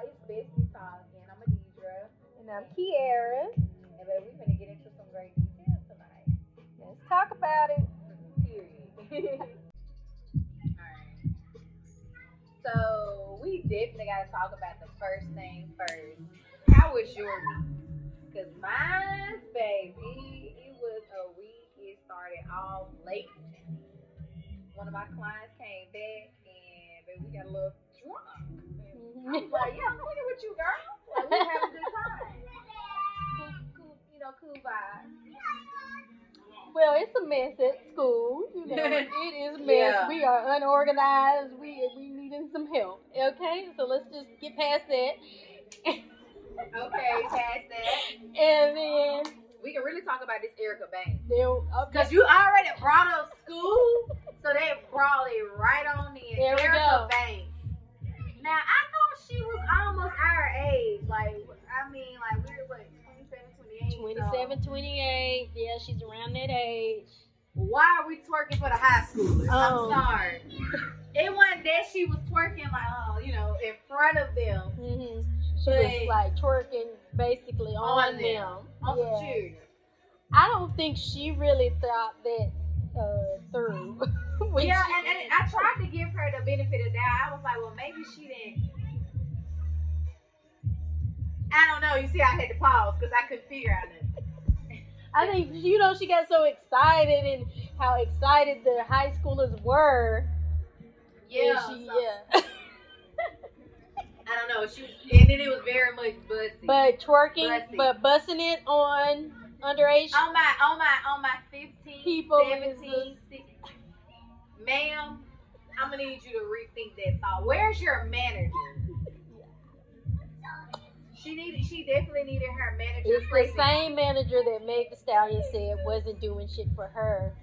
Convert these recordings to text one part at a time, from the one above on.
y'all. It's Bestie talking. I'm Adidra. And I'm Kiara. And baby, we're gonna get into some great details tonight. Let's talk about it. Period. Alright. So we definitely gotta talk about the first thing first. How was your week? Cause mine, baby, it was a week. It started off late. One of my clients came back and baby, we got a little drunk. Like, yeah, I'm hanging with you, girl. Like, we having a good time. Cool, cool, you know, cool vibes. Well, it's a mess at school. You know, it is a mess. Yeah. We are unorganized. We we needing some help. Okay, so let's just get past that. Okay, past that. And then We can really talk about this Erica Banks. there, oh, okay, Because you already brought up school, so they brought it right on in. There Erica. Banks. Now, I thought she was almost our age. Like, I mean, like, we're what, 27, 28? 27, So 28. Yeah, she's around that age. why are we twerking for the high schoolers? Oh. I'm sorry. It wasn't that she was twerking, like, oh, you know, in front of them. hmm She But- was like twerking basically on, On them. them. On Yeah. I don't think she really thought that uh, through. Yeah, and, and I tried to give her the benefit of doubt. I was like, well, maybe she didn't. I don't know. You see, I had to pause because I couldn't figure out nothing. I think you know she got so excited and how excited the high schoolers were. Yeah, she, so- yeah. I don't know. She was, and then it was very much bussy. but twerking, but busting it on underage. on my on my on my 15, People 17, 16, ma'am, I'm gonna need you to rethink that thought. Where's your manager? She needed. She definitely needed her manager. it's the same manager that Meg Thee Stallion said wasn't doing shit for her.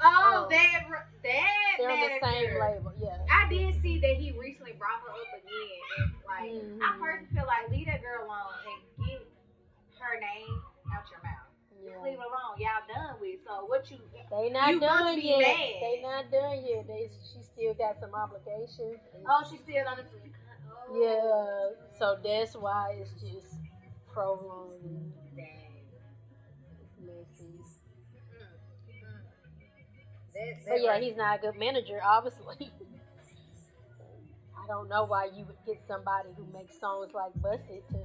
Oh, Oh. that that They're on the same label, yeah. I did see that he recently brought her up again, and like I Mhm. personally feel like leave that girl alone and get her name out your mouth. Just leave yeah. it alone. Y'all done with. So what you? They not You done be yet. mad. They not done yet. They she still got some obligations. Oh, she still on the. Yeah, so that's why it's just prolonged and Dang. messy. Mm, mm. That, But yeah, right. he's not a good manager, obviously. I don't know why you would get somebody who makes songs like Buss It to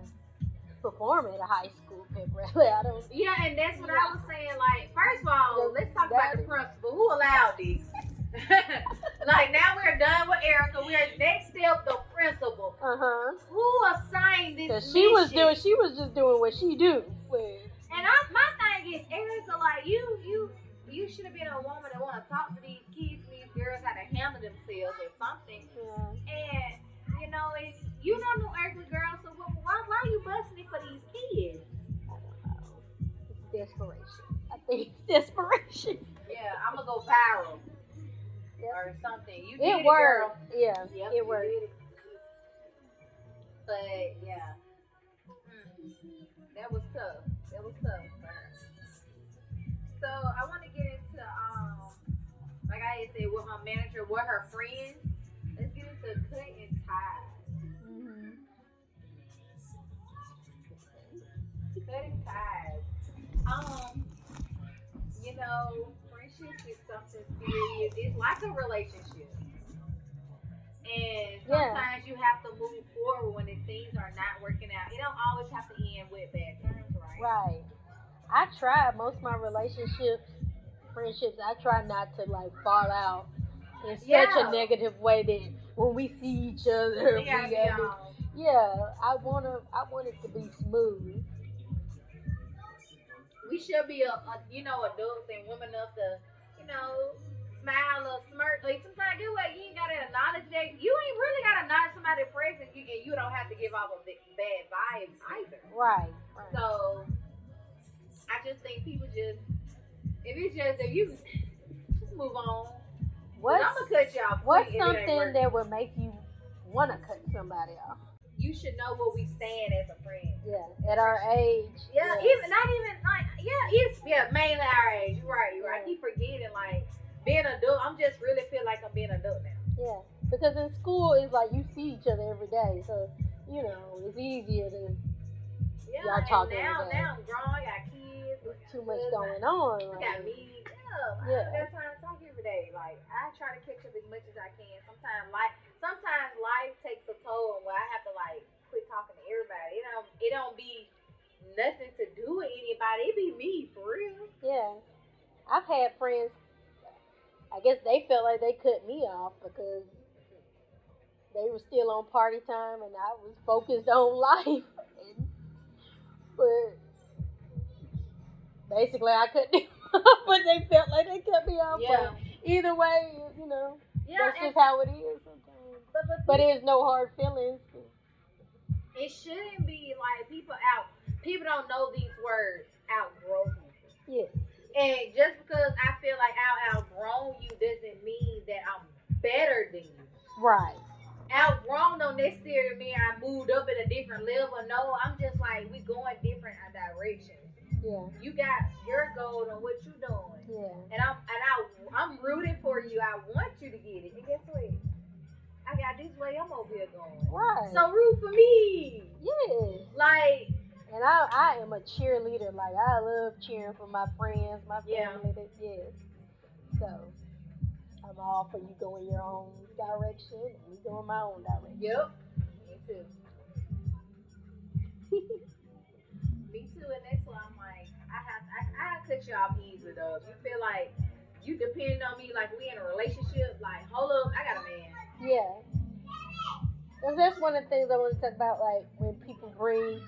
perform at a high school pep rally. I don't. Yeah, and that's what I was saying. Like, first of all, Yeah, let's talk about the principal. Who allowed this? like now we're done with Erica. We're next step the principal. Uh huh. Who assigned this? She was doing, she was just doing what she do. And I, my thing is, Erica, like you, you, you should have been a woman that want to talk to these kids, and these girls, how to handle themselves or something. yeah. And you know, it's you don't know ugly girls, so why, why are you busting it for these kids? I don't know. It's desperation. I think it's desperation. Yeah, I'm gonna go viral. Or something. You did It it, girl. worked. Yeah, Yep, it worked. it. But yeah, Mm. that was tough. That was tough. So I want to get into um, like I had said, with my manager, with her friends. Let's get into cutting ties. Mhm. Cutting ties. Um, you know, friendship is something serious. It's like a relationship. And Yeah. sometimes you have to move forward when the things are not working out. It don't always have to end with bad terms, right? Right. I try most of my relationships, friendships. I try not to like fall out in such Yeah. a negative way that when we see each other, We gotta we be gotta- on. yeah. I wanna, I want it to be smooth. We should be a, a you know adults and women enough to know smile or smirk. Like sometimes get what you ain't gotta acknowledge that you ain't really gotta acknowledge somebody present. You and you don't have to give off a big, bad vibe either. Right. right. So I just think people just if it's just if you just move on. what's I'm gonna cut you off. what's if it ain't something that would make you wanna cut somebody off? You should know where we stand as a friend. Yeah. At our age. Yeah, even not even like yeah, it's yeah, mainly our age. You're right, you're right. I keep forgetting like being adult. I'm just really feel like I'm being adult now. Yeah, because in school it's like you see each other every day, so you know, it's easier to. Yeah, Y'all and now, now I'm grown. I got kids. There's too much going on. I got me. Yeah, Yeah. I don't got time to talk every day. Like I try to catch up as much as I can. Sometimes life, sometimes life takes a toll, where I have to like quit talking to everybody. It don't, it don't be nothing to do with anybody. It be me for real. yeah, I've had friends. I guess they felt like they cut me off because they were still on party time and I was focused on life. And, but basically, I couldn't. but they felt like they cut me off. Yeah, But either way, you know, yeah. that's just how it is. But, but, But there's no hard feelings. it shouldn't be like people out. People don't know these words. Outgrow people. Yeah. And just because I feel like I outgrown you doesn't mean that I'm better than you. Right. outgrown don't necessarily mean I moved up at a different level. No, I'm just like we going different directions. Yeah. You got your goal on what you're doing, Yeah. and I'm and I I'm rooting for you. I want you to get it. And guess what? I got this way. I'm over here going. Right. So root for me. yeah. Like And I, I am a cheerleader. Like I love cheering for my friends, my Yeah. family. That, yes. So I'm all for you going your own direction, and me going my own direction. yep. Me too. me too. And that's why I'm like I have I, I cut you off easy though. If you feel like you depend on me, like we in a relationship, like hold up, I got a man. Yeah. And that's one of the things I want to talk about. Like when people bring,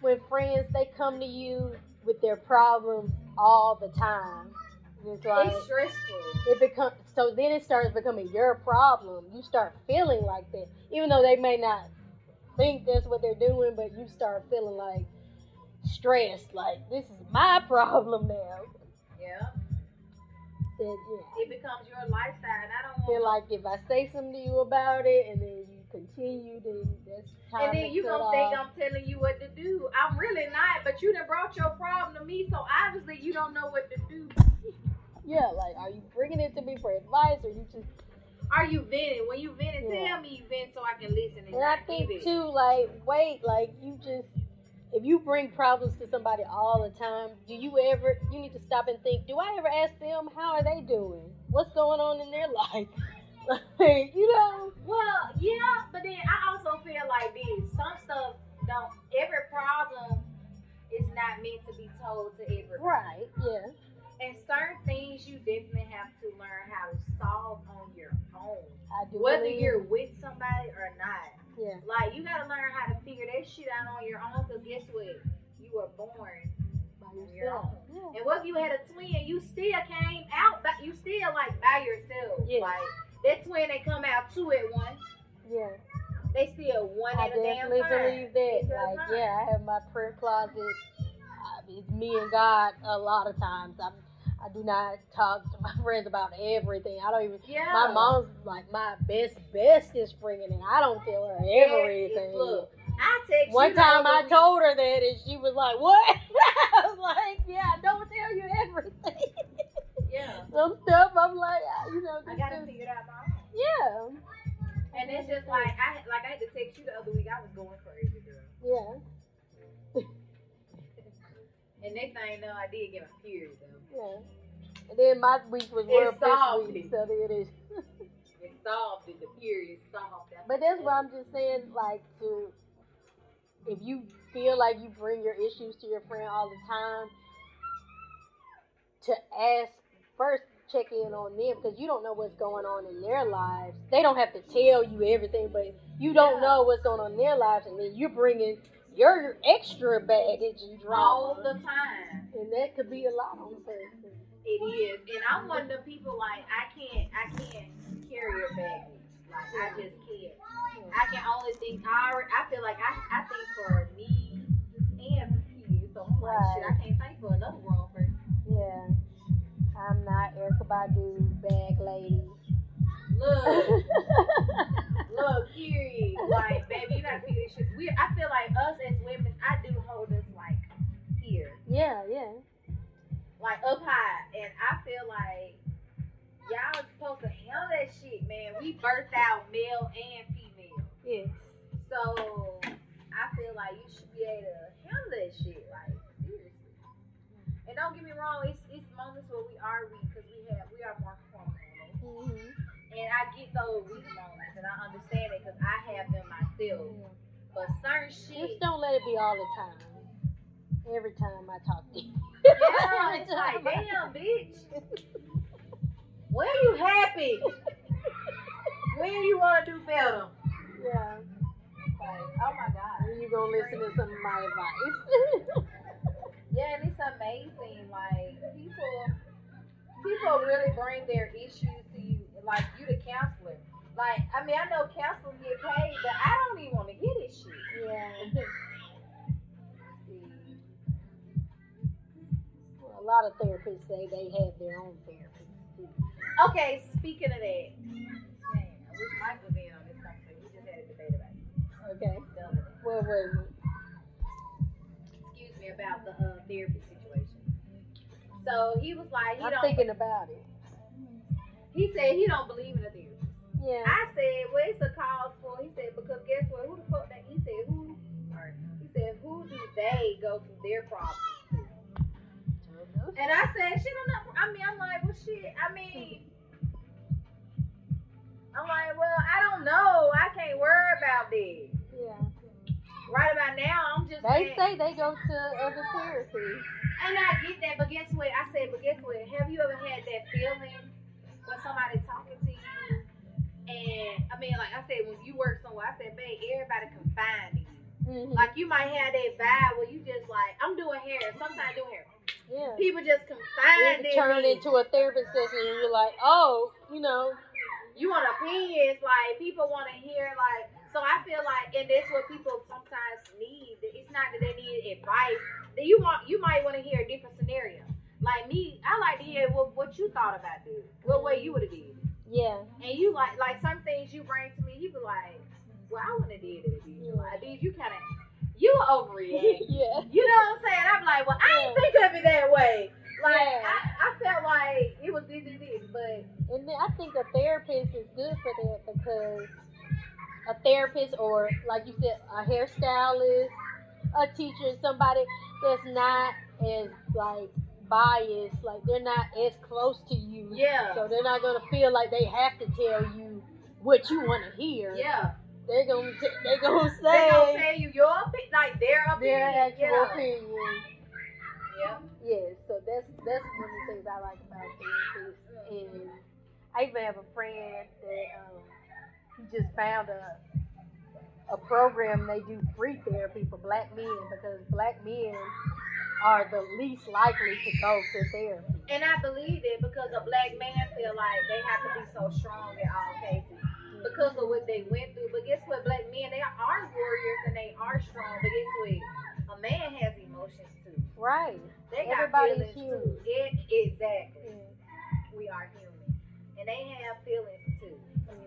when friends they come to you with their problems all the time. It's like it's stressful. it becomes so then it starts becoming your problem. You start feeling like that, even though they may not think that's what they're doing, but you start feeling like stressed. Like this is my problem now. Yeah. That yeah, It becomes your lifestyle, and I don't feel like if I say something to you about it and then you continue, then that's And then you gonna think. I'm telling you what to do. I'm really not, but you done brought your problem to me, so obviously you don't know what to do. Yeah, like are you bringing it to me for advice or you just? Are you venting? When you venting, Yeah. tell me you vent so I can listen and, And I think too, like wait, like you just. If you bring problems to somebody all the time, do you ever? You need to stop and think. Do I ever ask them how are they doing? What's going on in their life? like you know. Well, yeah, but then I also feel like this. Some stuff don't. Every problem is not meant to be told to everybody. Right. Yeah. And certain things you definitely have to learn how to solve on your own. I do. Whether believe- you're with somebody or not. Yeah. Like, you gotta learn how to figure that shit out on your own, because guess what? You were born By yourself. Yeah. And what if you had a twin, you still came out, but you still, like, by yourself. Yeah. Like, that twin, they come out two at once. Yeah. They still one I at a damn definitely believe that. It's Like, time. yeah, I have my prayer closet. Uh, It's me and God a lot of times. I'm, I do not talk to my friends about everything. I don't even. Yeah. My mom's like my best bestest friend, and I don't tell her everything. Look, I text One time I told her that, and she was like, "What?" I was like, "Yeah, I don't tell you everything. Yeah. Some stuff I'm like, uh, you know, I gotta figure it out my own. yeah, And it's just like I like I had to text you the other week. I was going crazy, girl. yeah, And next thing you know, I did get a period though. Yeah." And then my week was World Fish Week, it. so there it is. It solved it. The period solved. That's But that's why I'm just saying, like, to if you feel like you bring your issues to your friend all the time, to ask first, check in on them because you don't know what's going on in their lives. They don't have to tell you everything, but you don't Yeah. know what's going on in their lives, and then you're bringing your extra baggage and all the time. and that could be a lot on person. It is, and I'm one of the people like I can't, I can't carry your baggage. Like I just can't. I can only think. I, I feel like I, I think for me and for kids. So I'm like, shit, I can't think for another grown person. Yeah, I'm not Erykah Badu bag lady. Look, Every time I talk to you. yeah, it's like damn, bitch. When you happy? when you want to do better? Yeah. Like, oh my god. When you gonna listen to some of my advice? Yeah, and it's amazing. Like people, people really bring their issues to you. Like you, the counselor. Like I mean, I know counselors get paid, but I don't even want to hear this shit. yeah. lot of therapists say they have their own too. Okay, speaking of that, man, I wish Mike was in on this conversation. We just had a debate about it Okay. was it? Excuse me about the uh, therapy situation. So he was like, he I'm don't. thinking about it. He said he don't believe in a therapist. Yeah. I said, well, it's a cause for. He said because guess what? Who the fuck that? He said who? He said who do they go to their problems? And I said, shit, I'm not. I mean, I'm like, well, shit. I mean, I'm like, well, I don't know. I can't worry about that. Yeah. Right about now, I'm just. They saying, say they go to other therapists. And I get that, but guess what? I said, but guess what? Have you ever had that feeling when somebody talking to you? And I mean, like I said, when you work somewhere, I said, babe, everybody confine to you. Mhm. Like you might have that vibe where you just like, I'm doing hair. Sometimes doing hair. Yeah. People just confine It turn me. into a therapist session and you're like, oh, you know, you want opinions, like people want to hear, like. So I feel like, and that's what people sometimes need. It's not that they need advice. That you want, you might want to hear a different scenario. Like me, I like to hear what, what you thought about this. What way you would have did. yeah. And you like, like some things you bring to me, you be like, well, I wouldn't have did it if you like, did you kind of, you overreact. yeah. You know what I'm saying? I'm like, well, I didn't think of it that way. Like, Yeah. I, I felt like it was this, this, this, but And then I think a therapist is good for that because a therapist or like you said, a hairstylist, a teacher, somebody that's not as like biased, like they're not as close to you. yeah, So they're not gonna feel like they have to tell you what you want to hear. yeah. They're gonna t- they're gonna say They gonna say tell you your opinion, like their their opinion. actual yeah. opinion. Yeah. Yes, so that's that's one of the things I like about therapists. And I even have a friend that um, he just found a a program they do free therapy for black men because black men are the least likely to go to therapy. And I believe it because a black man feel like they have to be so strong in all cases because of what they went through. But guess what? Black men, they are warriors and they are strong. But guess what? A man has emotions too. Right. They got Everybody's feelings human. too. It, exactly. Yeah. We are human. And they have feelings too. And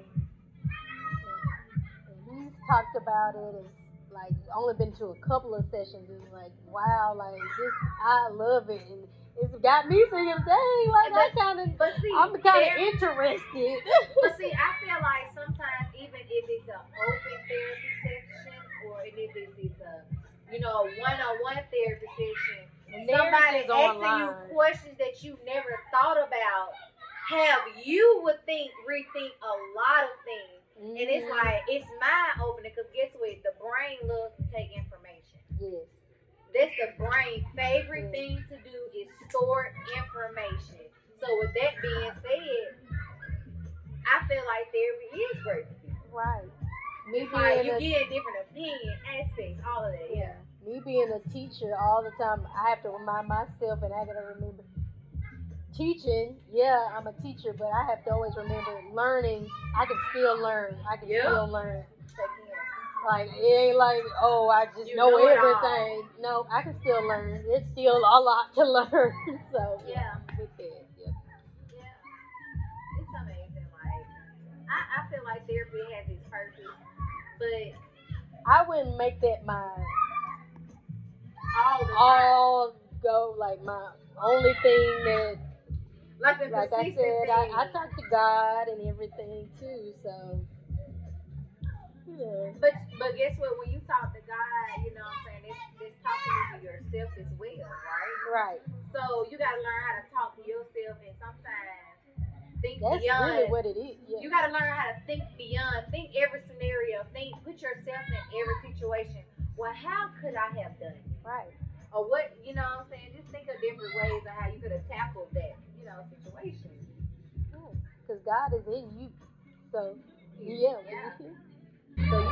he's talked about it and like only been to a couple of sessions It's like wow like this I love it and it's got me thinking dang like I kind of, but see, I'm kind of interested. But see, I feel like sometimes even if it's an open therapy session or if it's, a you know one-on-one therapy session, And somebody is asking you questions that you never thought about, have you would think rethink a lot of things. And it's Mhm. like it's mind opening because guess what? The brain loves to take information. yes, That's the brain favorite mm. thing to do is store information. So with that being said, I feel like therapy is great for right. Me like you a, get different opinion, aspects, all of that. Yeah. me being a teacher all the time, I have to remind myself, and I gotta remember teaching. Yeah, I'm a teacher, but I have to always remember learning. I can still learn. I can Yeah. still learn. Take in. Like it ain't like oh I just You know, know everything. No, I can still learn. It's still a lot to learn. so Yeah. with that, yeah. Yeah. It's amazing. Like I, I feel like therapy has its purpose, but I wouldn't make that my all the time, all go like my only thing that like like I said I, I talk to God and everything too. So yeah, But guess what? When you talk to God, you know what I'm saying? It's, it's talking to yourself as well, right? Right. So you gotta learn how to talk to yourself and sometimes think That's beyond. really what it is. Yeah. You gotta learn how to think beyond, think every scenario, think, put yourself in every situation. Well, how could I have done it? right. Or what, you know what I'm saying? Just think of different ways of how you could have tackled that, you know, situation. Because God is in you. So, yeah. Yeah.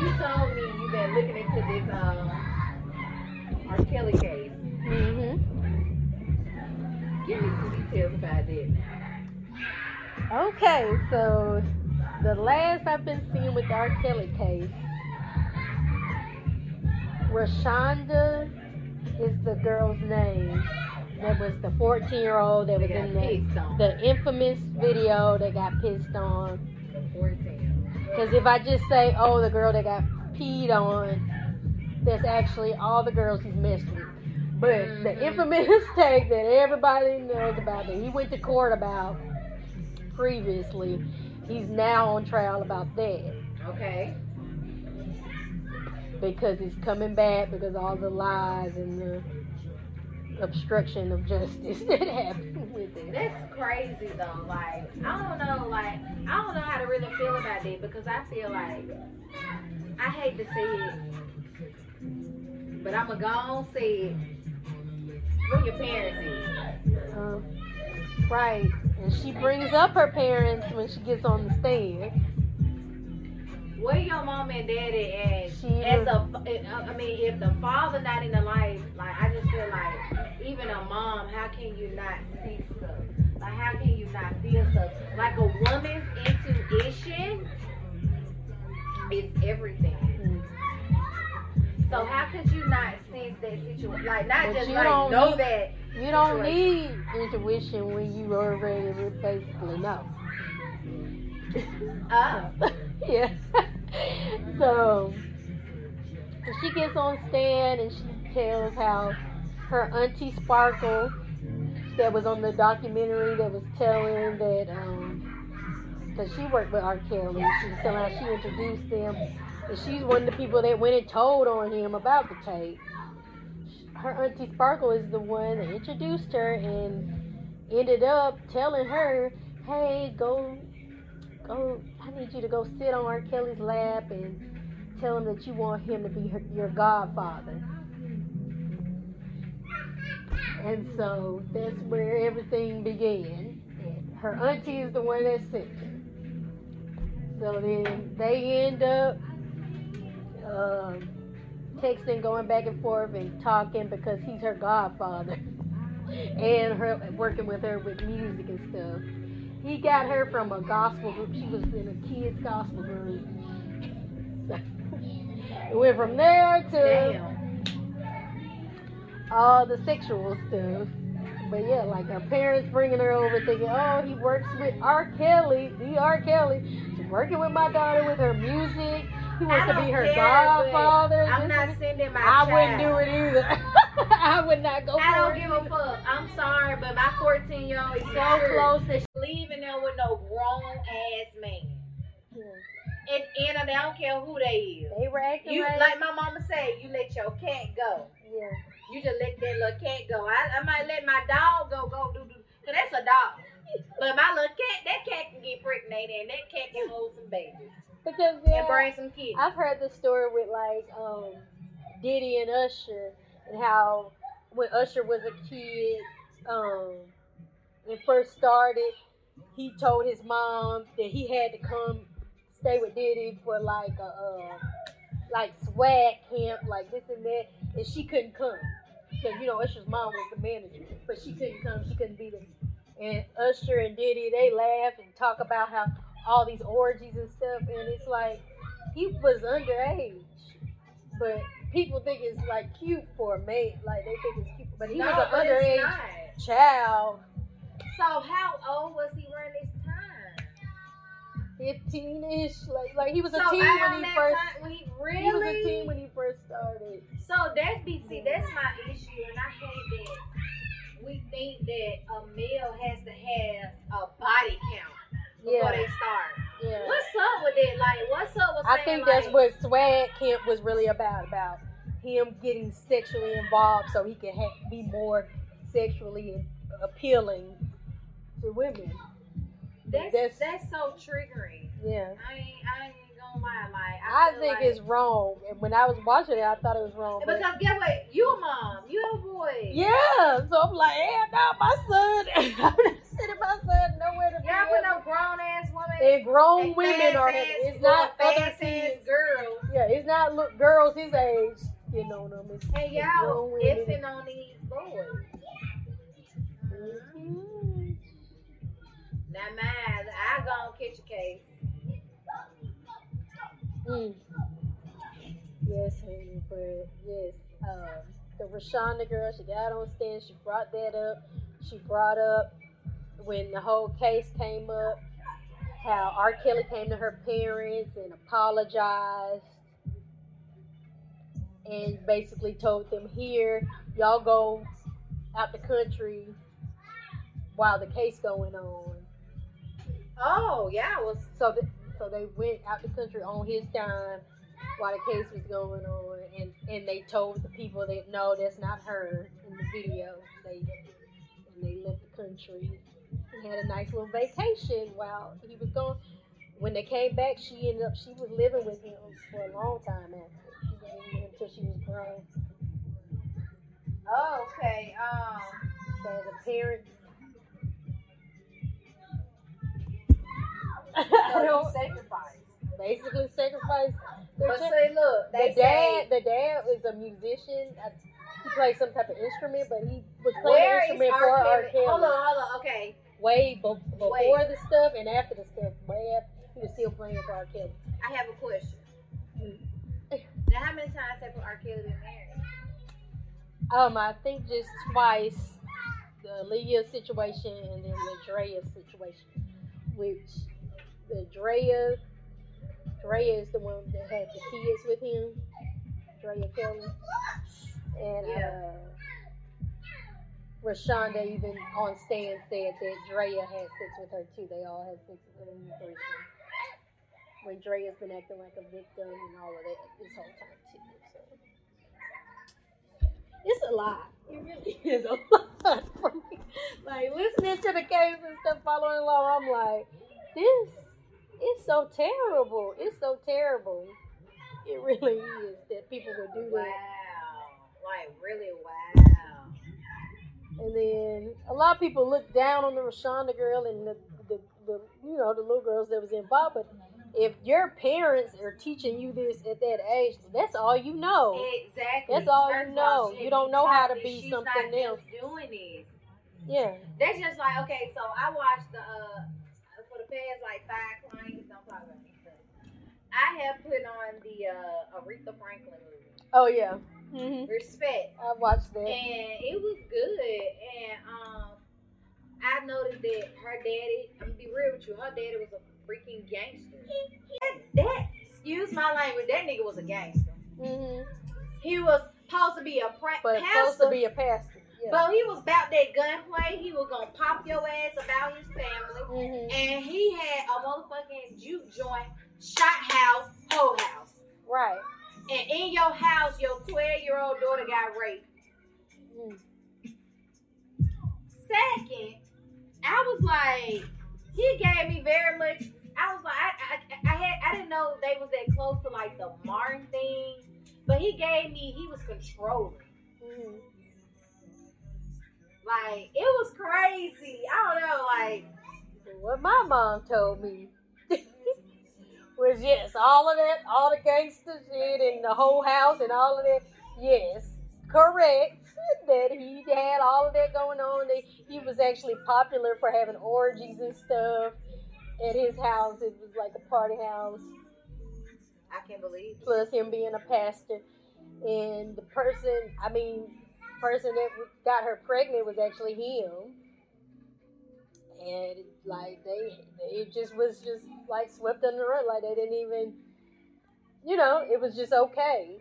You told me you've been looking into this um R. Kelly case. Mm-hmm. Give me some details about that now. Okay, so the last I've been seeing with the R. Kelly case, Rashonda is the girl's name. That was the 14 year old that was in the, the infamous video that got pissed on. The 14. Because if I just say, oh, the girl that got peed on, that's actually all the girls he's messed with. But the Mhm. infamous take that everybody knows about that he went to court about previously, he's now on trial about that Okay. because he's coming back because all the lies and the obstruction of justice that happened with it. That's crazy though. Like I don't know. Like I don't know how to really feel about that because I feel like I hate to say it, but I'ma go on say it. Where your parents is? Uh, right. And she brings up her parents when she gets on the stand. Where your mom and daddy and She as a, I mean, if the father not in the life, like I just feel like even a mom, how can you not see stuff? Like how can you not feel stuff? Like a woman's intuition is everything. So how could you not sense that situation? Like not But just you like don't know need- that. You don't need intuition when you already basically know. Uh, yeah. so she gets on stand and she tells how her auntie Sparkle, that was on the documentary, that was telling that um, because she worked with R. Kelly, she was telling how she introduced them, and she's one of the people that went and told on him about the tape. Her auntie Sparkle is the one that introduced her and ended up telling her, "Hey, go go I need you to go sit on R. Kelly's lap and tell him that you want him to be her, your godfather. And so that's where everything began. And her auntie is the one that sent her. So then they end up um, texting, going back and forth, and talking because he's her godfather, and her working with her with music and stuff. He got her from a gospel group. She was in a kids gospel group. So, it went from there to damn. all the sexual stuff. But yeah, like her parents bringing her over, thinking, "Oh, he works with R. Kelly, the R. Kelly. She's working with my daughter with her music. He wants to be her care, godfather." I'm not sending my I child. wouldn't do it either. I would not go I don't it. give a fuck. I'm sorry, but my 14 year old is So close to leaving there with no grown ass man. Yeah. And, and I don't care who they is. They were acting You right. like my mama say, you let your cat go. yeah. You just let that little cat go. I, I might let my dog go, go do do. Cause that's a dog. But my little cat, that cat can get pregnant and that cat can hold some babies Because yeah, and bring some kids. I've heard the story with like um Diddy and Usher how when Usher was a kid, um, and first started, he told his mom that he had to come stay with Diddy for like a uh, like swag camp, like this and that, and she couldn't come because you know Usher's mom was the manager, but she couldn't come, she couldn't be there. And Usher and Diddy, they laugh and talk about how all these orgies and stuff, and it's like he was underage, but people think it's like cute for a man, like they think it's cute, but he no, was an underage child, So how old was he around this time? fifteen ish, like like he was a teen when he first. time, when he really He was a teen when he first started. So that's be see, that's my issue, and I hate that we think that a male has to have a body count before Yeah. they start. Yeah. What's up with it? Like, what's up with I think that's like, what swag camp was really about about him getting sexually involved so he can ha- be more sexually appealing to women. That's, that's- that's so triggering. Yeah. I I gonna I, I, think like, it's wrong. And when I was watching it, I thought it was wrong. But because get what? You a mom. You have a boy. yeah, so I'm like, hell no, my son. I'm not sending my son nowhere to be. Y'all put no grown ass woman. And grown and women are. ass- It's not fast other ass kids. girls. Yeah, it's not look girls his age getting on them. It's, it's y'all women. on these boys. Mhm. Now, man, I gonna catch a case. Mm. Yes, honey, but yes, um, the Rashonda girl, she got on stand. She brought that up. She brought up when the whole case came up, how R. Kelly came to her parents and apologized, and basically told them, "Here, y'all go out the country while the case going on." Oh, yeah, well. So, so they went out the country on his dime while the case was going on, and and they told the people that no, that's not her in the video. They and they left the country and had a nice little vacation while he was gone. When they came back, she ended up she was living with him for a long time after. She was living with him until she was grown. Oh, okay. Um, So the parents. I don't sacrifice. basically sacrifice their But child. see, look, the dad, say, the dad is a musician. He plays some type of instrument, but he was playing an instrument for R. Kelly? Hold on, hold on. Okay, Way be- before Wait. the stuff and after the stuff. Way after he was still playing for R. Kelly. I have a question. Mm. Now, how many times have R. Kelly been married? Um, I think just twice. The Leah situation and then the Drea situation, which the Drea, Drea is the one that had the kids with him, Drea Kelly, and Yeah. uh, Rashonda even on stand said that Drea had sex with her too. They all had sex with her in the threesome. When Drea's been acting like a victim and all of that this whole time too. So it's a lot. It really is a lot for me. Like listening to the case and stuff following along, I'm like, this is so terrible. It's so terrible. It really is that people would do Wow. that. Wow. Like, really, wow. And then a lot of people look down on the Rashonda girl and the, the, the you know the little girls that was involved. But if your parents are teaching you this at that age, that's all you know. Exactly. That's all First you of all, know. You don't know how to be. Something else. Doing it. Yeah. That's just like okay. So I watched the uh past like five clients. Don't talk about me. I have put on the uh Aretha Franklin movie. Oh yeah. hmm Respect. I watched that. and it was good. And um, I noticed that her daddy. I'm gonna be real with you. Her daddy was a freaking gangster. That, that excuse my language. That nigga was a gangster. hmm He was supposed to be a pra- But pastor, supposed to be a pastor. Yeah. but he was about that gunplay. He was gonna pop your ass about his family. hmm motherfucking juke joint, shot house, whole house. Right. And in your house, your 12 year old daughter got raped. Mm. Second, I was like, he gave me very much. I was like, I, I, I had, I didn't know they was that close to like the Martin thing, but he gave me, he was controlling. hmm Like it was crazy. I don't know, like What my mom told me was yes, all of that, all the gangster shit and the whole house and all of that. Yes, correct. That he had all of that going on. That he was actually popular for having orgies and stuff at his house. It was like a party house. I can't believe it. plus him being a pastor. And the person, I mean, person that got her pregnant was actually him. And like they, it just was just like swept under the rug. Like they didn't even, you know, it was just okay.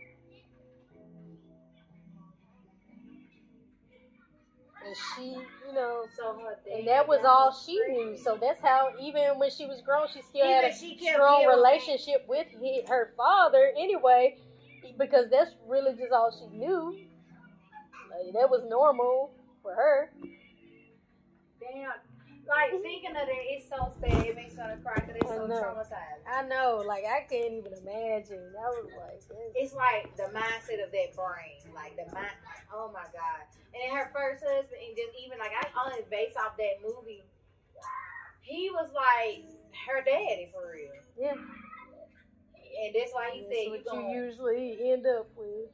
and she, you know, So and that was all she knew. So that's how, even when she was grown, she still Even had a strong relationship with he, her father anyway, because that's really just all she knew. Like, that was normal for her. Damn. Like thinking of that, it's so sad. It makes me want to cry because it's so traumatized. I know, like I can't even imagine. I was like, this- It's like the mindset of that brain, like the mind. Oh my god! And then her first husband, and just even like I only based off that movie, he was like her daddy for real, yeah. and that's why he That's said what you usually end up with.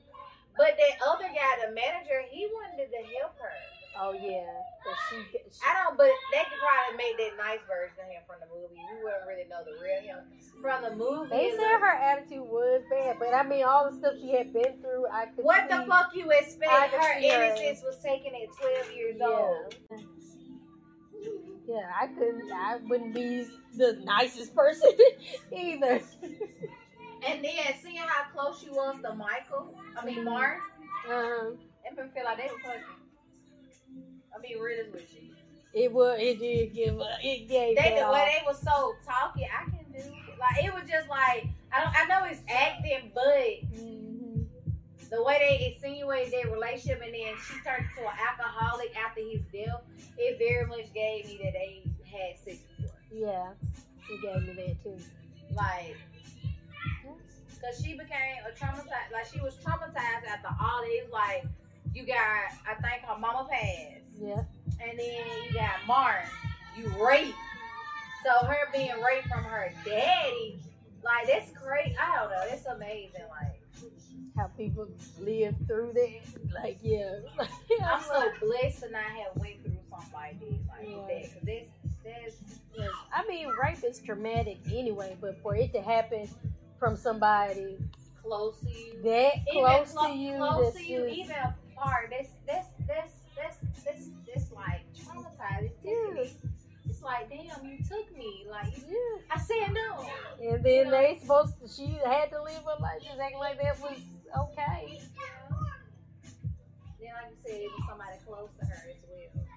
But that other guy, the manager, he wanted to help her. Oh yeah, but she, she I don't, but they could probably make that nice version of him from the movie. We wouldn't really know the real him from the movie. They said her attitude was bad, but I mean, all the stuff she had been through, I could. What see, the fuck you expect? Her see her. innocence was taken at twelve years old. Yeah. Yeah, I couldn't. I wouldn't be the nicest person either. And then seeing how close she was to Michael, I mean Mhm. Mark, Um, it me feel like they were fucking. I mean, real with you. it was. It did give. It gave. They the way they were so talky, I can do like it was just like I don't. I know it's acting, but Mhm. the way they insinuated their relationship, and then she turned into an alcoholic after his death, it very much gave me that they had sex before. Yeah, it gave me that too. Like, cause she became a traumatized, like she was traumatized after all this. Like, you got, I think her mama passed, Yeah. and then you got Martin, you raped. So her being raped from her daddy, like that's crazy. I don't know, it's amazing. Like, How people live through that. Like, yeah. I'm so blessed to not have went through something like this, like Yeah. that. Cause this, this, Yeah. I mean, rape is traumatic anyway, but for it to happen from somebody close to you. that even close to you, close to you, even apart. That's that's that's that's that's that's like traumatized. Me. It's like, damn, you took me. Like, you- yeah. I said no. And then they supposed to, she had to live her life just acting like that was okay. Then, like you said, it was somebody close to her as well.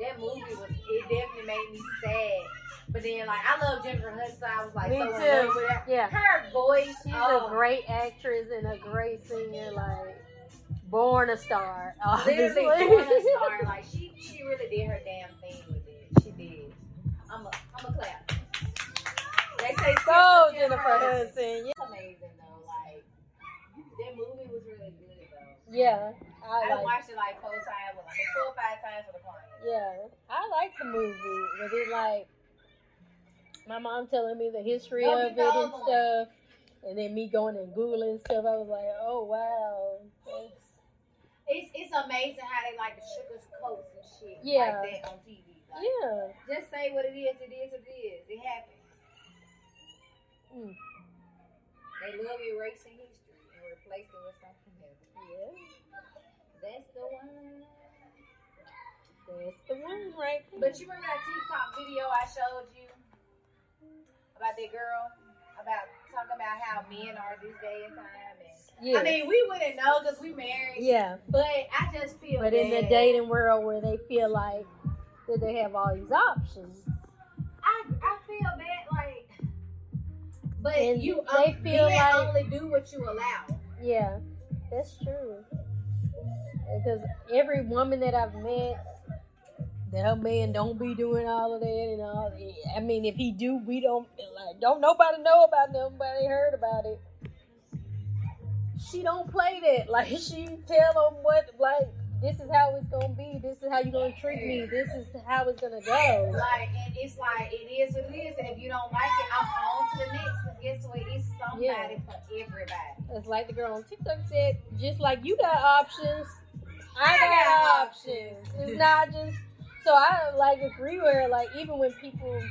That movie was, it definitely made me sad. But then, like, I love Jennifer Hudson. I was like, Me so in too. love with her. Yeah. Her voice, She's oh, a great actress and a great singer, like born a star. Obviously. literally born a star. Like, she, she really did her damn thing with it. She did. I'm a, I'm a clap. They say so Jennifer Hudson. Yeah. Amazing though. Like that movie was really good though. Yeah. I, I like watched it like four times, like four or five times for the client. Yeah, I like the movie, but it like my mom telling me the history Don't of it and stuff, and then me going and googling stuff. I was like, oh wow, that's, It's it's amazing how they like the sugar coats and shit Yeah. like that on TV. Like, yeah. Just say what it is. It is. It is. It happens. Mm. They love erasing history and replacing it with something else. Yeah, That's the one. that's the one right there. But you remember that TikTok video I showed you about that girl about talking about how men are this day and time and yeah, I mean, we wouldn't know because we married. yeah. But I just feel But in the dating world where they feel like that they have all these options, I I feel bad, like. But And you, they um, feel like- only do what you allow. yeah, that's true. Because every woman that I've met, that her man don't be doing all of that and all. I mean, if he do, we don't like. Don't nobody know about it. Nobody heard about it. She don't play that. Like she tell them what like. This is how it's gonna be. This is how you're gonna treat me. This is how it's gonna go. Like, and it's like it is what it is. And if you don't like it, I'm on to the next. Cause guess what? It's somebody Yeah. for everybody. It's like the girl on TikTok said, just like you got options, I I got, got options. It's not just so I like agree with her. Like even when people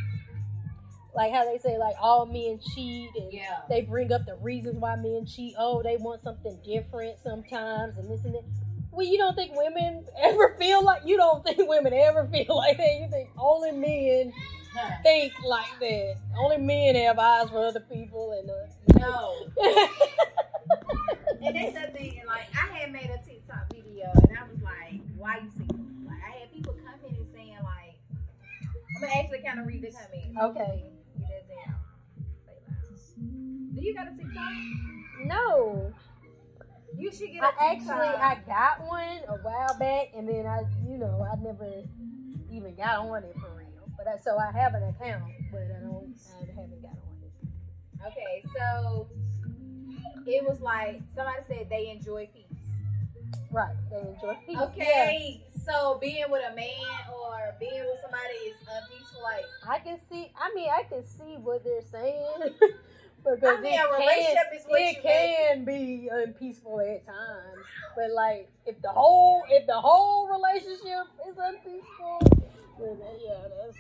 like how they say like all men cheat and Yeah. they bring up the reasons why men cheat. Oh, they want something different sometimes and this and that. Well, you don't think women ever feel like you don't think women ever feel like that. You think only men think like that. Only men have eyes for other people and uh, No. And that's the thing. Like, I had made a TikTok video, and I was like, "Why you I'm gonna actually kind of read this. Okay. You. Do you got a TikTok? No. You should get. I actually I got one a while back, and then I, you know, I never even got on it for real. But I, so I have an account, but I don't, I haven't got on it. Okay, so it was like somebody said they enjoy peace. Right, they enjoy peace. Okay, so being with a man or being with somebody is unpeaceful. Like, I can see. I mean, I can see what they're saying. Because I mean, it a can, relationship is what it can be unpeaceful at times, but like if the whole if the whole relationship is unpeaceful, then uh, yeah, that's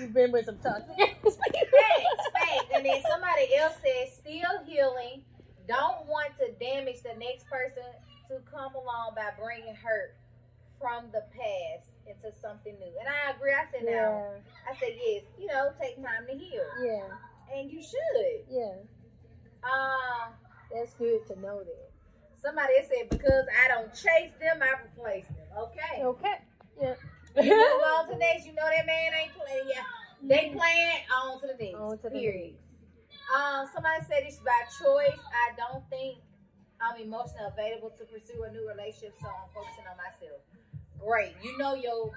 you've been with some toxic. facts, facts. And then somebody else says still healing. Don't want to damage the next person to come along by bringing hurt from the past into something new. And I agree. I said now, I said yes. You know, take time to heal, yeah, and you should. yeah. Um. That's good to know that. Somebody said because I don't chase them, I replace them. Okay. Okay. Yeah. You move on to the next. You know that man ain't playing. Yeah, they playing on to the next. On to the period. Um, somebody said it's by choice. I don't think I'm emotionally available to pursue a new relationship, so I'm focusing on myself. Great. You know your,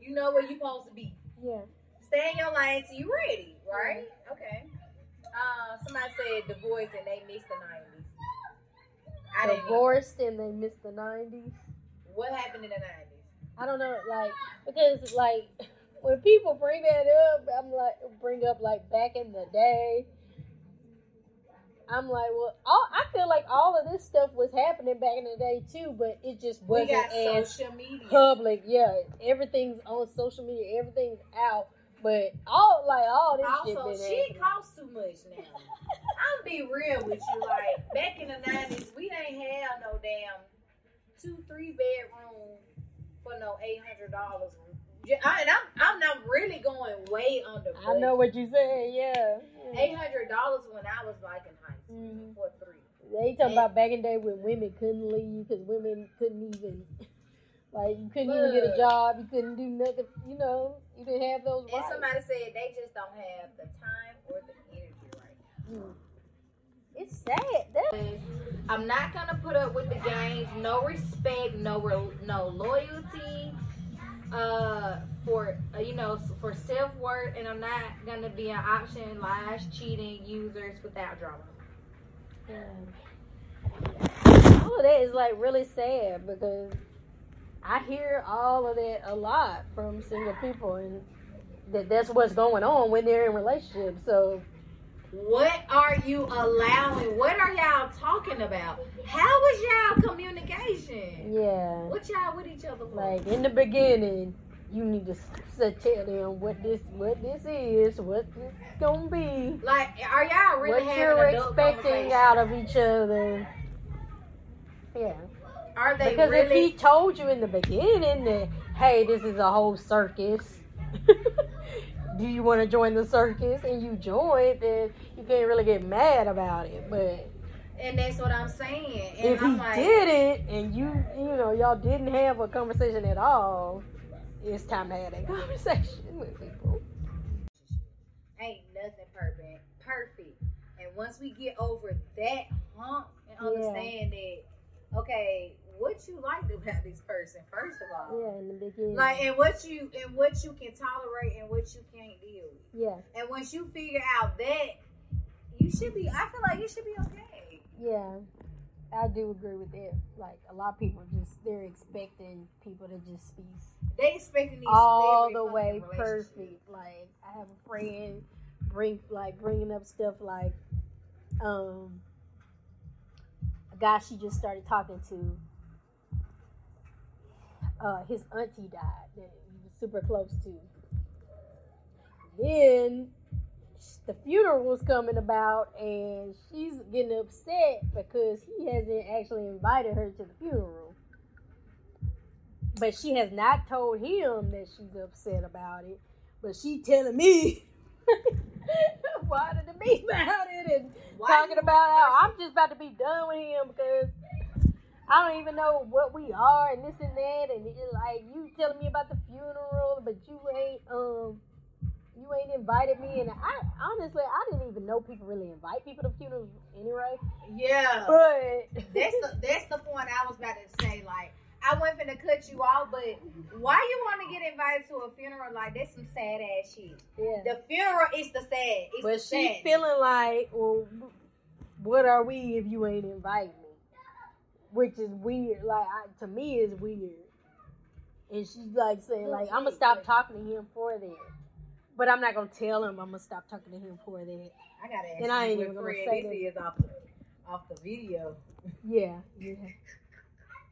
you know where you're supposed to be. Yeah. Stay in your lane till you ready, right? Okay. Uh, somebody said divorce and they missed the nineties. I. Divorced and they missed the nineties. What happened in the nineties? I don't know, like because like when people bring that up, I'm like bring up like back in the day. I'm like, well, all, I feel like all of this stuff was happening back in the day too, but it just wasn't as social media. public. Yeah, everything's on social media, everything's out, but all like all this Also, shit shit costs too much now. I'm be real with you. Like back in the nineties, we ain't have no damn two, three bedroom for no eight hundred dollars. And I'm I'm not really going way under. I know what you said. Yeah. Eight hundred dollars when I was like in high school Mhm. for three. They talking about back in the day when women couldn't leave because women couldn't even, like, you couldn't even get a job. You couldn't do nothing. You know, you didn't have those And somebody said they just don't have the time or the energy right now. Mm. It's sad. That, I'm not gonna put up with the games. No respect, no re- no loyalty. Uh, for uh, you know, for self worth, and I'm not gonna be an option lies, cheating users without drama. All of that is like really sad because I hear all of that a lot from single people, and that that's what's going on when they're in relationships. So What are you allowing? What are y'all talking about? How was y'all communication? yeah, What y'all with each other for? like in the beginning, you need to s- s- tell them what this what this is, what this gonna be. Like, are y'all really what you're expecting out of each other. Yeah, Are they because if he told you in the beginning that, hey, this is a whole circus. Do you want to join the circus? And you join, then you can't really get mad about it. But and that's what I'm saying. And if he I'm like, did it and you, you know, y'all didn't have a conversation at all, it's time to have that conversation with people. ain't nothing perfect. Perfect. And once we get over that hump and Yeah. understand that, okay, what you like about this person, first of all. Yeah, in the beginning. Like and what you and what you can tolerate and what you can't deal with. yeah, And once you figure out that, you should be I feel like you should be okay. yeah. I do agree with that. Like a lot of people just they're expecting people to just be They expecting these all the way perfect. Like I have a friend bring like bringing up stuff like um a guy she just started talking to. Uh, his auntie died that he was super close to. Then the funeral was coming about, and she's getting upset because he hasn't actually invited her to the funeral. But she has not told him that she's upset about it. But she telling me why did the me about it? And Why talking about how I'm just about to be done with him because I don't even know what we are and this and that. And it's like you telling me about the funeral, but you ain't um you ain't invited me, and I honestly I didn't even know people really invite people to funerals anyway. Yeah. But That's the that's the point I was about to say. Like, I wasn't finna cut you off, but why you want to get invited to a funeral? Like, that's some sad ass shit. yeah. The funeral is the sad. It's But the she sad. feeling like, well, what are we if you ain't invite me? Which is weird. Like I, to me, is weird. And she's like saying, like, I'm gonna stop talking to him for that. But I'm not gonna tell him I'm gonna stop talking to him for that. I gotta ask And I ain't even gonna say this that. is off the off the video. Yeah, yeah.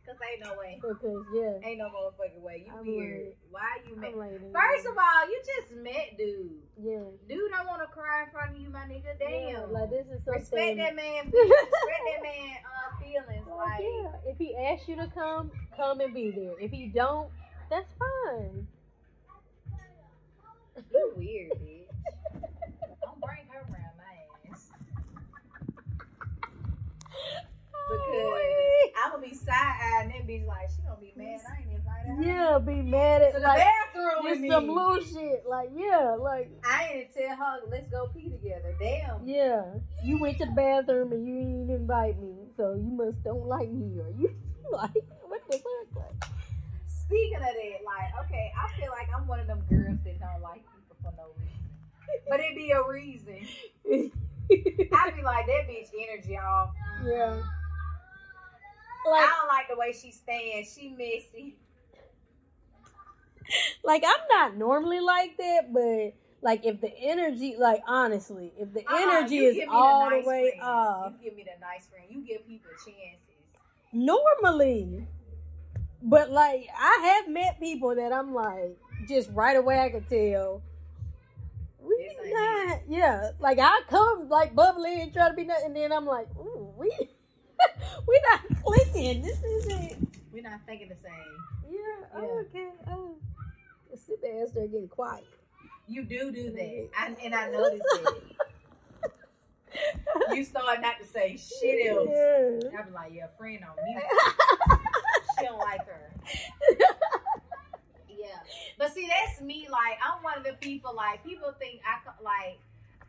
Cause ain't no way. Because yeah, Ain't no motherfucking way. You I'm weird. like- Why you met? First of all, you just met dude. yeah, Dude don't want to cry in front of you, my nigga. yeah, Damn. like this is something. respect that man. respect that man uh, feelings. Well, Like, yeah, if he asks you to come, come and be there. If he don't, that's fine. You weird, bitch. Don't bring her around my ass. Because oh, I'm gonna be side eyeing that bitch like she gonna be mad. I ain't invited her. Yeah, be mad at To the like bathroom with me. some little shit. Like yeah, like I ain't tell her let's go pee together. Damn. yeah, you went to the bathroom and you didn't invite me, so you must don't like me or you like Speaking of that, like, okay, I feel like I'm one of them girls that don't like people for no reason. But it be a reason. I'd be like that bitch energy off. yeah, I don't like the way she stands. She messy. like I'm not normally like that, but like if the energy, like honestly, if the Uh-uh, energy is give me all nice the way friend. off, You give me the nice friend. You give people chances. normally. But like I have met people that I'm like just right away I could tell. We ain't not, yeah. Like I come like bubbly and try to be nothing, and then I'm like, ooh, we we not clicking. This isn't. We're not thinking the same. Yeah. Yeah. Oh, okay. Oh, sit there, start getting quiet. You do do that, I, and I noticed it. You start not to say shit else. Yeah. I be like, yeah, friend on mute. She don't like her. Yeah, but see, that's me. Like, I'm one of the people. Like, people think I like.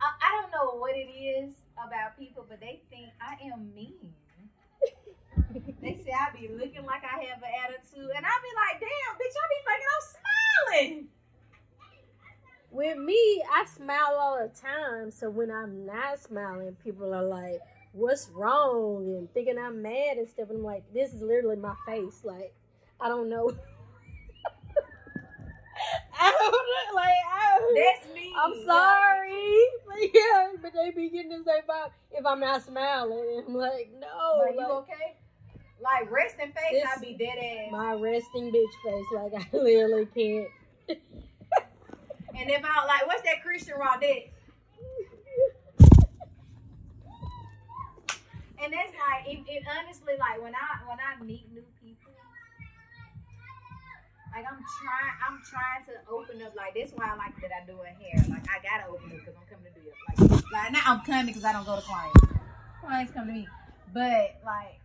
I, I don't know what it is about people, but they think I am mean. They say I be looking like I have an attitude, and I be like, damn, bitch, I be thinking I'm smiling. With me, I smile all the time. So when I'm not smiling, people are like, "What's wrong?" and thinking I'm mad and stuff. And I'm like, "This is literally my face. Like, I don't know." I don't know. Like, I, That's me. I'm sorry. But yeah, but they be getting the same vibe if I'm not smiling. I'm like, no. Like, you okay? Like resting face, I be dead ass. my resting bitch face. Like, I literally can't. And if I like, what's that Christian Raudet? And that's like, it, it honestly, like when I when I meet new people, like I'm trying, I'm trying to open up. Like that's why I like that I do a hair. Like I gotta open up because I'm coming to do it. Like, like now I'm coming because I don't go to clients. Clients come to me, but like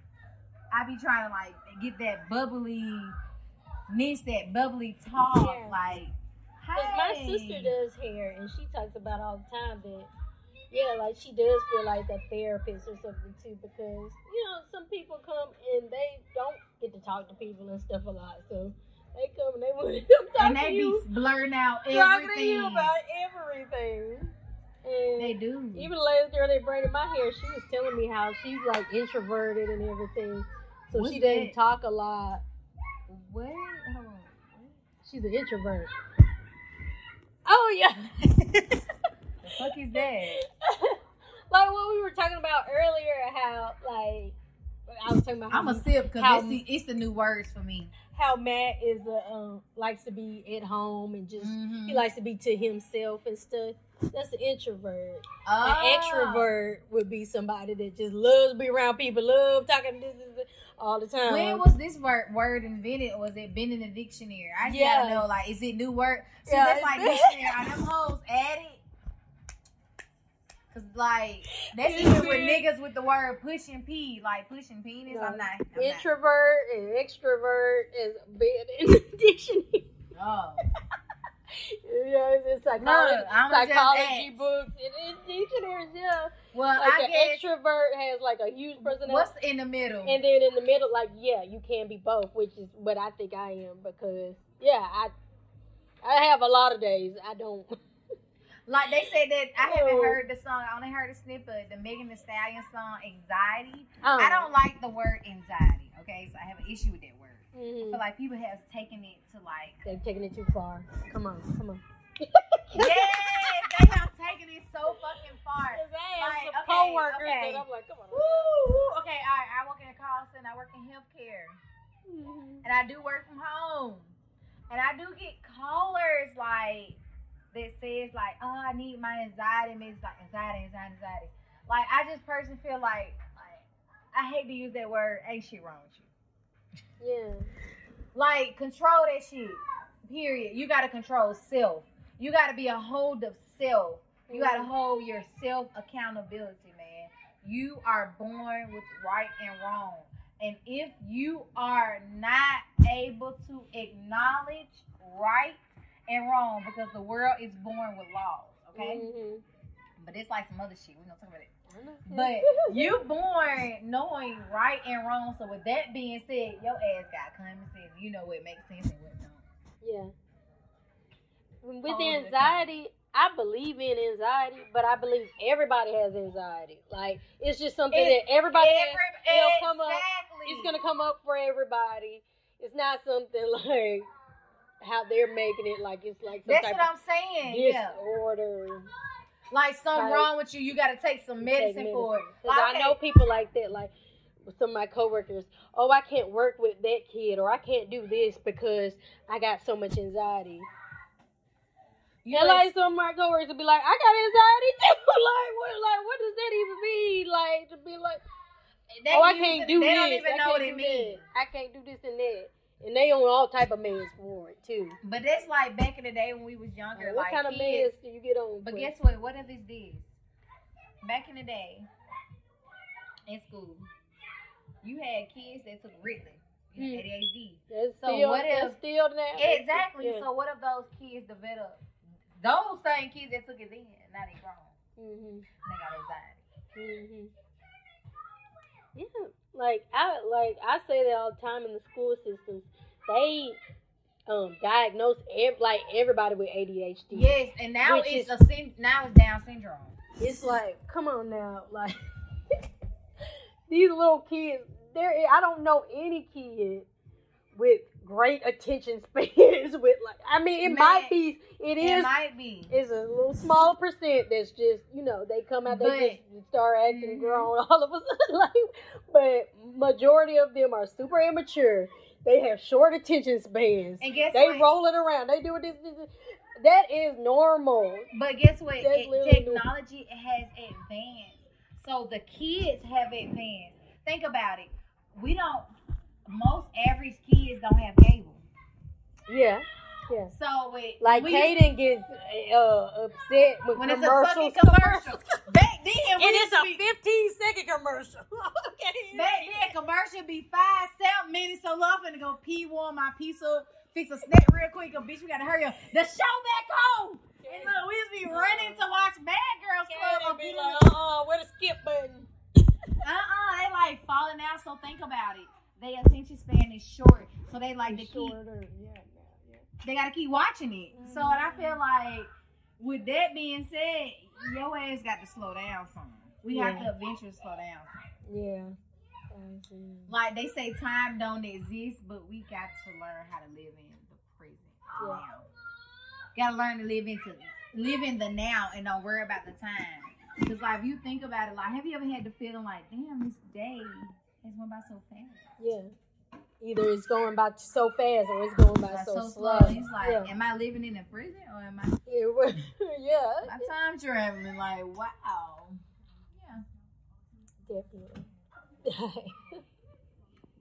I be trying to like get that bubbly, miss that bubbly talk. Yeah. Like, Because my sister does hair, and she talks about all the time that, yeah, like she does feel like a therapist or something too. Because you know, some people come and they don't get to talk to people and stuff a lot, so they come and they want to talk and to they you, be blurring out talking to everything. you about everything. And They do. even the last girl that braided my hair, she was telling me how she's like introverted and everything, so What's she doesn't talk a lot. what? Hold on. She's an introvert. Oh yeah. The fuck is that? like what we were talking about earlier, how like I was talking about I'm a sip because it's the, it's the new words for me. how Matt is a um, likes to be at home and just Mhm. he likes to be to himself and stuff. That's an introvert. Oh. An extrovert would be somebody that just loves to be around people, love talking this, this, this all the time. When was this word, word invented? Was it been in the dictionary? I just Yeah. gotta know, like, is it new word? See, Yeah, that's like dictionary. Are them hoes added? Cause like that's even with niggas with the word pushing p, like pushing penis. No. I'm not. I'm not. Introvert and extrovert is been in the dictionary. Oh. yeah, it's, it's psychology, Look, I'ma psychology books. It, it dictionaries, yeah. Well, Like I the guess extrovert has like a huge personality. what's in the middle? And then in the middle, like yeah, you can be both, which is what I think I am because yeah, I I have a lot of days I don't. Like they said that I haven't Oh. heard the song. I only heard a snippet. The Megan Thee Stallion song, "Anxiety." Um, I don't like the word anxiety. Okay, so I have an issue with that word. Mhm. feel like people have taken it to like, They've taken it too far. Come on, come on. yes, they have taken it so fucking far. Cause I have Like, okay, coworkers okay. I'm like, come on. Woo, woo. Okay, all right. I work in a call center. I work in healthcare, Mhm. and I do work from home. And I do get callers like that says like, "Oh, I need my anxiety." It's like anxiety, anxiety, anxiety. Like I just personally feel like, like I hate to use that word. Ain't shit wrong with you. Yeah. Like control that shit. Period. You gotta control self. You gotta be a hold of self. You gotta Mhm. hold your self accountability, man. You are born with right and wrong. And if you are not able to acknowledge right and wrong, because the world is born with laws, okay? Mhm. But it's like some other shit. We're gonna talk about it. But you born knowing right and wrong. So with that being said, your ass got common sense. You know what makes sense and what don't. Yeah. With All anxiety, I believe in anxiety, but I believe everybody has anxiety. Like it's just something that everybody has. It'll come up- It's gonna come up for everybody. It's not something like how they're making it like it's like some That's what I'm saying. Yeah. disorder. Like something Like, wrong with you, you got to take some Take medicine, for it. Like, I know people like that, like some of my coworkers. Oh, I can't work with that kid, or I can't do this because I got so much anxiety. you and know, like some of my coworkers will be like, I got anxiety too. like what? Like what does that even mean? Like to be like, oh, I can't do They this. don't even know what it means. I can't do this and that. And they on all type of for it too. But that's like back in the day when we was younger. what like kind of meds do you get on? But for? guess what? What if it's this? Back in the day, in school, you had kids that took Ritalin, Mm. ADHD. That's so still, what if- still that? Exactly. Yeah. So what if those kids develop? Those same kids that took it then, now they grown, Mm hmm they got anxiety. Mm hmm Yeah, like I like I say that all the time in the school systems. They um diagnose ev- like everybody with ADHD. Yes, and now it's is- a syn- now it's Down syndrome. It's like, come on now, like these little kids. There, I don't know any kid with great attention spans. With like, I mean, it Man, might be, it is it is. might be. It's a little small percent that's just, you know, they come out, But- they just start acting Mhm. grown all of a sudden. Like, but majority of them are super immature. They have short attention spans. And guess They what? rolling around. They doing this, this, this. That is normal. But guess what? It- technology has advanced. So the kids have advanced. Think about it. We don't. Most average kids don't have cable. Yeah, yeah. So it, Like we, Kaden gets uh, upset with when it's a commercials. commercial. Back then, and we it's a be- 15 second commercial. okay. Back then, commercial be five, seven minutes. So love finna go pee warm my pizza, fix a snack real quick. Or bitch, we gotta hurry up. The show back home. And look, we to be running to watch Bad Girls Club. Kaden or be like, the- uh-uh, where the skip button? Uh-uh, they like falling out. So think about it. Their attention span is short, so they like to keep. Yeah, yeah, They gotta keep watching it. So and I feel like, with that being said, your ass got to slow down some. We have to eventually slow down. some. yeah. Like they say, time don't exist, but we got to learn how to live in the present Yeah. now. Gotta learn to live into live in the now and don't worry about the time. Because like if you think about it, like have you ever had the feeling like, damn, this day has went by so fast. Yeah. Either it's going by so fast or it's going by Like, so, so slow. slow. It's like, yeah. am I living in a prison or am I It yeah, My time traveling? Like, wow. Yeah. definitely.